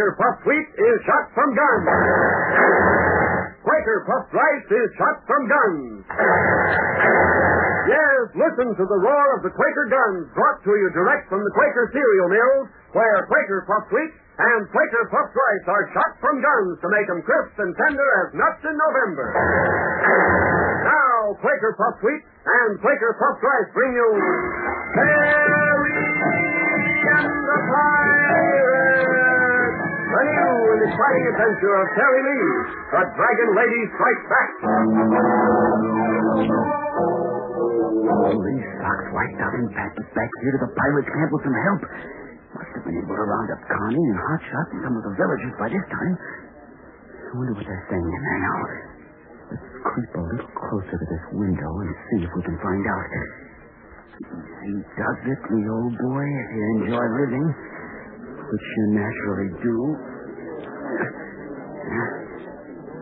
Quaker puffed wheat is shot from guns. Quaker puffed rice is shot from guns. Yes, listen to the roar of the Quaker guns brought to you direct from the Quaker cereal mills, where Quaker puffed wheat and Quaker puffed rice are shot from guns to make them crisp and tender as nuts in November. Now, Quaker puffed wheat and Quaker puffed rice bring you exciting adventure of Terry Lee, the Dragon Lady Strikes Back. Holy socks, why doesn't Pat get back here to the pirates' camp with some help? Must have been able to round up Connie and Hotshot and some of the villagers by this time. I wonder what they're saying in there now. Let's creep a little closer to this window and see if we can find out. Easy does it, me old boy, if you enjoy living, which you naturally do.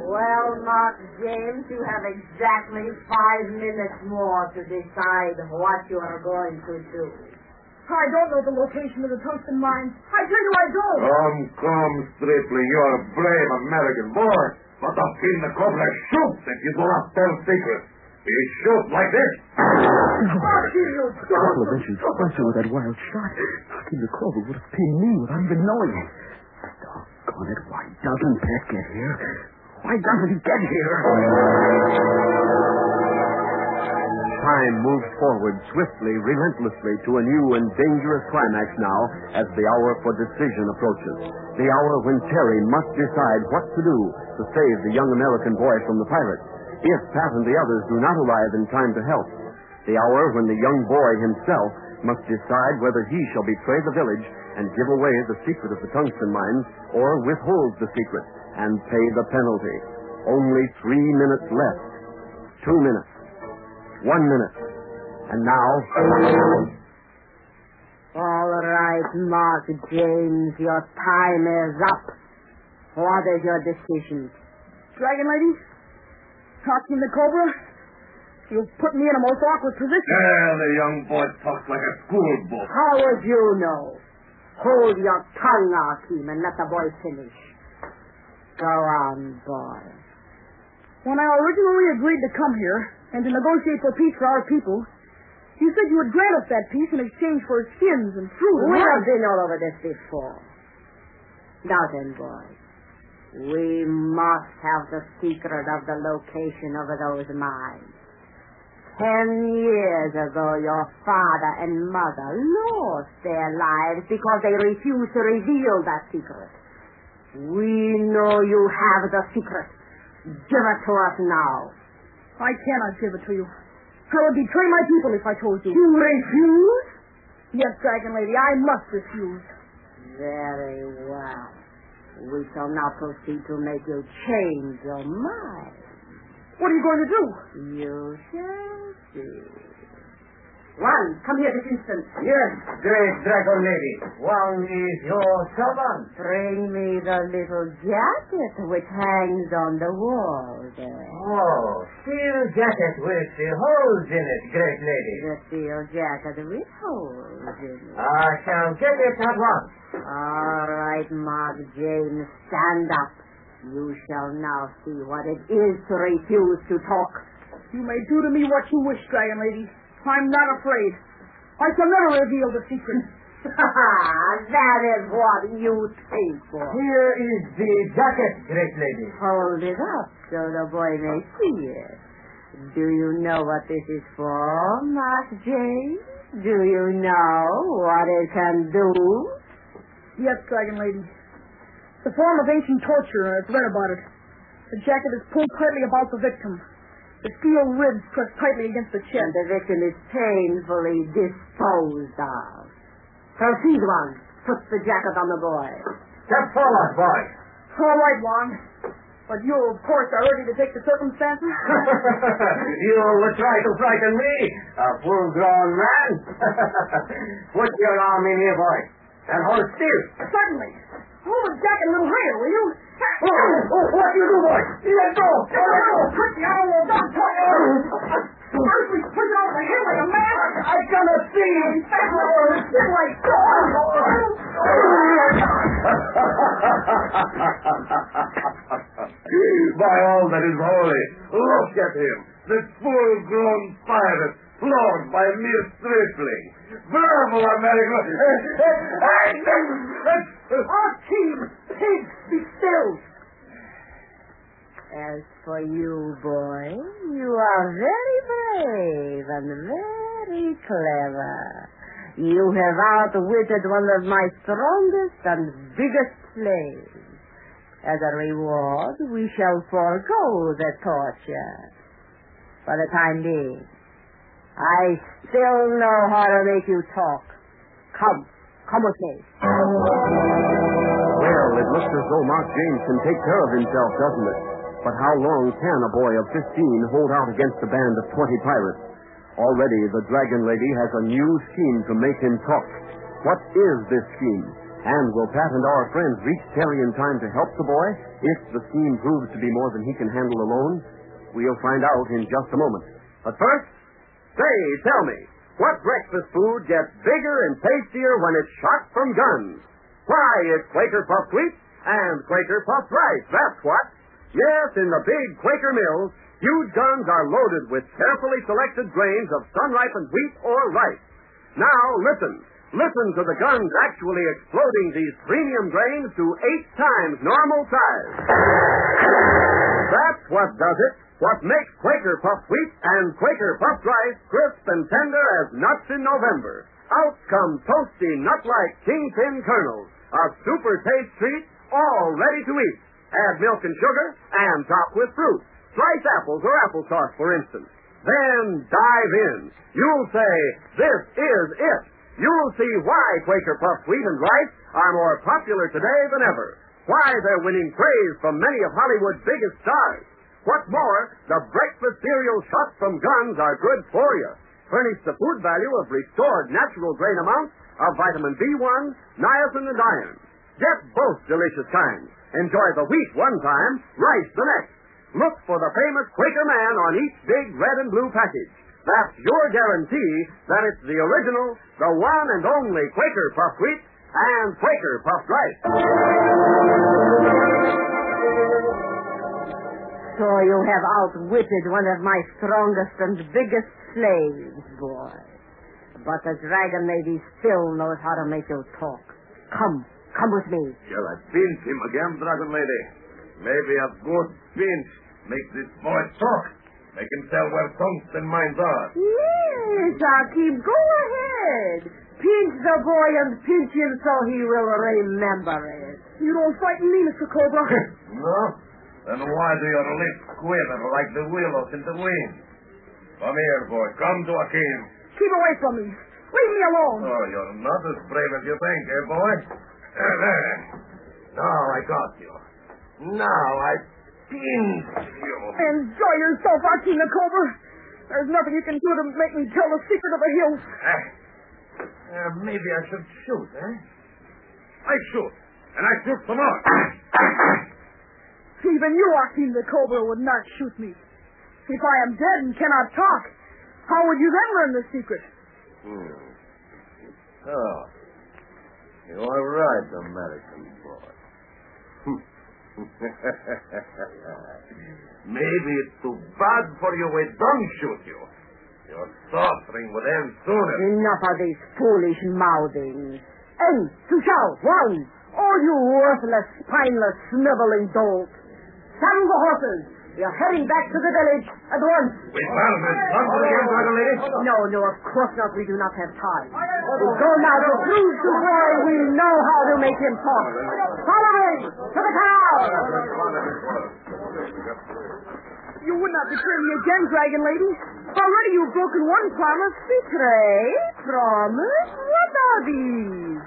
Well, Mark James, you have exactly five minutes more to decide what you are going to do. I don't know the location of the tungsten mines. I tell you I don't. Come, come, Stripley. You're a brave American boy. But the Finn the Cobra shoots if you do not tell secrets. He shoots like this. A couple of inches closer with that wild shot. King the Clover would have pinned me without even knowing it. Doggone it, why doesn't Pat get here? Why doesn't he get here? Time moves forward swiftly, relentlessly to a new and dangerous climax now as the hour for decision approaches. The hour when Terry must decide what to do to save the young American boy from the pirates. If Pat and the others do not arrive in time to help. The hour when the young boy himself must decide whether he shall betray the village and give away the secret of the tungsten mines or withhold the secret and pay the penalty. Only three minutes left. Two minutes. One minute. And now. All right, Mark James, your time is up. What is your decision? Dragon Lady? Talking the Cobra? You've put me in a most awkward position. Yeah, the young boy talks like a schoolboy. How would you know? Hold your tongue, Akeem, and let the boy finish. Go on, boy. When I originally agreed to come here and to negotiate for peace for our people, you said you would grant us that peace in exchange for skins and food. We have been all over this before. Now then, boy, we must have the secret of the location of those mines. Ten years ago, your father and mother lost their lives because they refused to reveal that secret. We know you have the secret. Give it to us now. I cannot give it to you. I would betray my people if I told you. You refuse? Yes, Dragon Lady, I must refuse. Very well. We shall now proceed to make you change your mind. What are you going to do? You shall see. One, come here this instant. Yes, great dragon lady. One is your servant. Bring me the little jacket which hangs on the wall there. Oh, steel jacket with the holes in it, great lady. The steel jacket with holes in it. I shall get it at once. All right, Mark James, stand up. You shall now see what it is to refuse to talk. You may do to me what you wish, Dragon Lady. I'm not afraid. I shall never reveal the secret. that is what you think for. Here is the jacket, great lady. Hold it up so the boy may see it. Do you know what this is for, Mark James? Do you know what it can do? Yes, Dragon Lady. It's a form of ancient torture, and I've read about it. The jacket is pulled tightly about the victim. The steel ribs pressed tightly against the And the victim is painfully disposed of. Proceed, one. Put the jacket on the boy. Step forward, boy. All right, Juan. But you, of course, are ready to take the circumstances? you will try to frighten me, a full-grown man. Put your arm in here, boy, and horse steers. Suddenly. Move the jacket a little higher, will you? Oh, oh, what you do, boy? Let go. Let go. Put the animal down. Push the hill like a man. I gonna see. The hill. By all that is holy, look at him this full-grown pirate, floored by a mere stripling. Bravo, America! Our team, pigs, be still. As for you, boy, you are very brave and very clever. You have outwitted one of my strongest and biggest slaves. As a reward, we shall forego the torture. For the time being, I still know how to make you talk. Come, come with me. Well, it looks as though Mark James can take care of himself, doesn't it? But how long can a boy of 15 hold out against a band of 20 pirates? Already the Dragon Lady has a new scheme to make him talk. What is this scheme? And will Pat and our friends reach Terry in time to help the boy if the scheme proves to be more than he can handle alone? We'll find out in just a moment. But first, say, tell me, what breakfast food gets bigger and tastier when it's shot from guns? Why, it's Quaker Puffed Wheat and Quaker Puffed Rice. That's what. Yes, in the big Quaker mills, huge guns are loaded with carefully selected grains of sun-ripened wheat or rice. Now, listen. Listen to the guns actually exploding these premium grains to eight times normal size. That's what does it. What makes Quaker Puff wheat and Quaker Puff rice crisp and tender as nuts in November. Out come toasty, nut-like kingpin kernels, a super taste treat, all ready to eat. Add milk and sugar and top with fruit. Slice apples or applesauce, for instance. Then dive in. You'll say, this is it. You'll see why Quaker Puff wheat and rice are more popular today than ever. Why they're winning praise from many of Hollywood's biggest stars. What's more, the breakfast cereal shots from guns are good for you. Furnish the food value of restored natural grain amounts of vitamin B1, niacin, and iron. Get both delicious kinds. Enjoy the wheat one time, rice the next. Look for the famous Quaker Man on each big red and blue package. That's your guarantee that it's the original, the one and only Quaker puffed wheat and Quaker puffed rice. So you have outwitted one of my strongest and biggest slaves, boy. But the Dragon Lady still knows how to make you talk. Come, come with me. Shall I pinch him again, Dragon Lady? Maybe a good pinch makes this boy talk. Make him tell where tungsten mines are. Yes, Akeem, go ahead. Pinch the boy and pinch him so he will remember it. You don't frighten me, Mr. Cobra. no? Then why do your lips quiver like the willows in the wind? Come here, boy. Come to Akeem. Keep away from me. Leave me alone. Oh, you're not as brave as you think, eh, boy? There, there. Now I got you. Now I pinch you. Enjoy yourself, Akeem the Cobra. There's nothing you can do to make me tell the secret of the hills. Eh? Uh, maybe I should shoot, eh? I shoot. And I shoot some more. Even you, Akeem the Cobra, would not shoot me. If I am dead and cannot talk, how would you then learn the secret? Hmm. Oh. You are right, American boy. Maybe it's too bad for you we don't shoot you. Your suffering would end sooner. Enough of these foolish mouthings. End to shout. One. All you worthless, spineless, sniveling dolts. Saddle the horses. You're heading back to the village at once. We found him. Come to the Dragon Lady. No, no, of course not. We do not have time. We go now to prove to boy we know how to make him talk. Follow him to the town. You would not betray me again, Dragon Lady. Already you've broken one promise. Betray? Promise? What are these?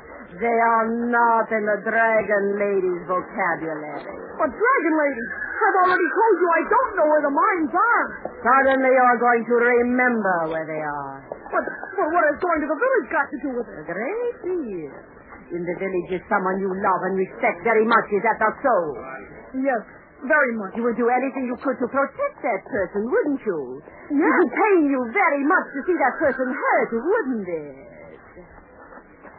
They are not in the Dragon Lady's vocabulary. But, Dragon Lady, I've already told you I don't know where the mines are. Suddenly you're going to remember where they are. But, but what has going to the village got to do with it? A great deal. In the village is someone you love and respect very much. Is that not so? Yes, very much. You would do anything you could to protect that person, wouldn't you? Yes. It would pain you very much to see that person hurt, wouldn't it?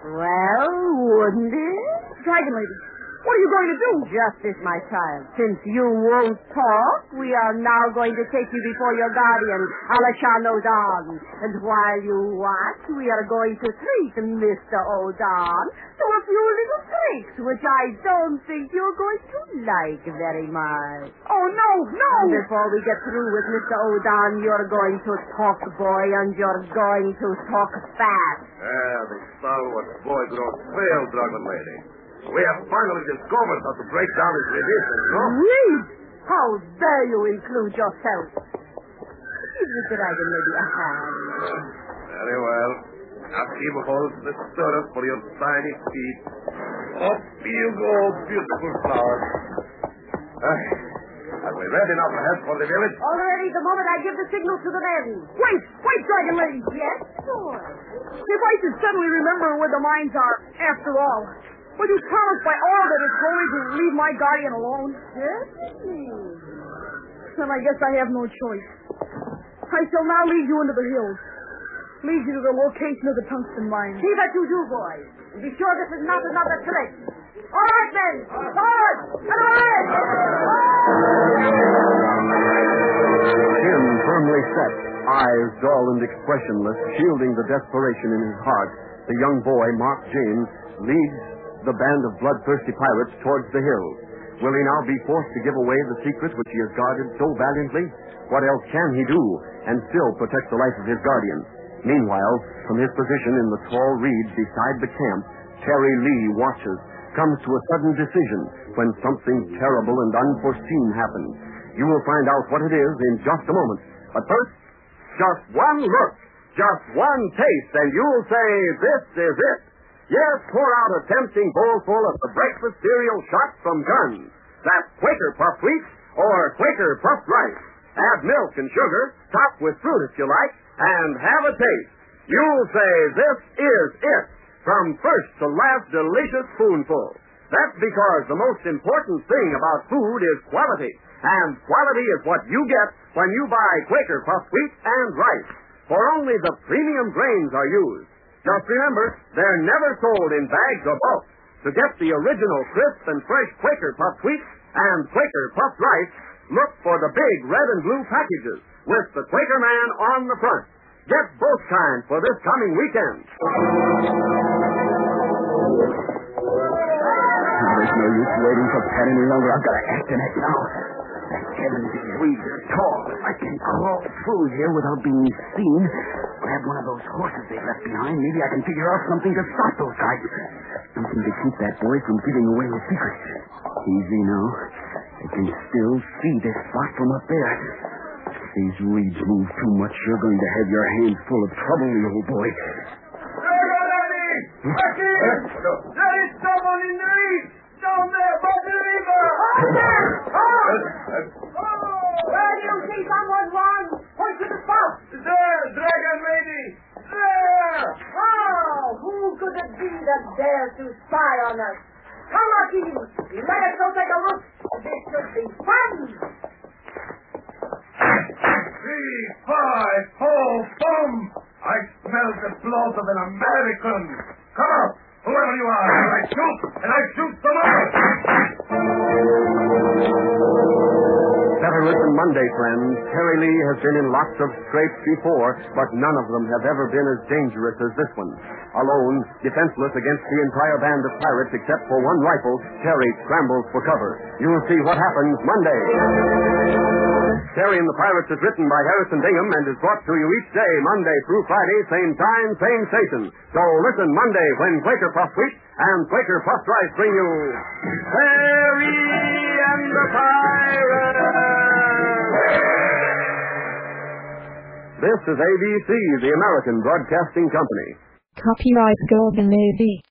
Well, wouldn't it? Dragon Lady, What are you going to do? Justice, my child. Since you won't talk, we are now going to take you before your guardian, Alachan O'Don. And while you watch, we are going to treat Mr. O'Don to a few little tricks, which I don't think you're going to like very much. Oh, no, no. And before we get through with Mr. O'Don, you're going to talk, boy, and you're going to talk fast. Ah, the stalwart boy grows pale, Dragon Lady. We have finally discovered how to break down his resistance, no? Reed! How dare you include yourself? Give the dragon lady a hand. Very well. Now keep hold the stirrup for your tiny feet. Up you go, beautiful flower. Ah, are we ready now to head for the village? Already, the moment I give the signal to the men. Wait, wait, Dragon Lady. Yes, boy. If I should suddenly remember where the mines are, after all, will you promise by all that is holy to leave my guardian alone? Certainly. Then I guess I have no choice. I shall now lead you into the hills. Lead you to the location of the tungsten mine. See that you do, boy. And be sure this is not another trick. All right, men. Forward. And away. Chin firmly set, eyes dull and expressionless, shielding the desperation in his heart, the young boy, Mark James, leads the band of bloodthirsty pirates towards the hills. Will he now be forced to give away the secret which he has guarded so valiantly? What else can he do and still protect the life of his guardian? Meanwhile, from his position in the tall reeds beside the camp, Terry Lee watches, comes to a sudden decision when something terrible and unforeseen happens. You will find out what it is in just a moment. But first, just one look, just one taste, and you'll say, this is it. Yes, pour out a tempting bowlful of the breakfast cereal shot from Guns. That's Quaker Puff Wheat or Quaker Puffed Rice. Add milk and sugar, top with fruit if you like, and have a taste. You'll say, this is it. From first to last delicious spoonful. That's because the most important thing about food is quality. And quality is what you get when you buy Quaker Puffed Wheat and Rice. For only the premium grains are used. Just remember, they're never sold in bags or bulk. To get the original crisp and fresh Quaker Puffed Wheat and Quaker Puffed Rice, look for the big red and blue packages with the Quaker Man on the front. Get both kinds for this coming weekend. There's no use waiting for Pat any longer. I've got to act in it now. Heavens, these weeds are tall. If I can crawl through here without being seen, grab one of those horses they left behind, maybe I can figure out something to stop those guys. Something to keep that boy from giving away his secret. Easy now. I can still see this spot from up there. If these weeds move too much, you're going to have your hands full of trouble, little boy. There is someone in the reeds! Down there by the river! Do you someone, Juan? Point to the south. There, Dragon Lady! There! Oh, who could it be that dares to spy on us? Come, Marquis. Let us go take a look. This should be fun. Three, five, four, boom! I smell the blood of an American! Come out! Whoever you are, and I shoot, and I shoot some more! Listen Monday, friends. Terry Lee has been in lots of scrapes before, but none of them have ever been as dangerous as this one. Alone, defenseless against the entire band of pirates except for one rifle, Terry scrambles for cover. You'll see what happens Monday. Terry and the Pirates is written by Harrison Bingham and is brought to you each day, Monday through Friday, same time, same station. So listen Monday when Quaker Puff Wheat and Quaker Puffed Rice bring you Terry and the Pirates. This is ABC, the American Broadcasting Company. Copyright Golden Navy.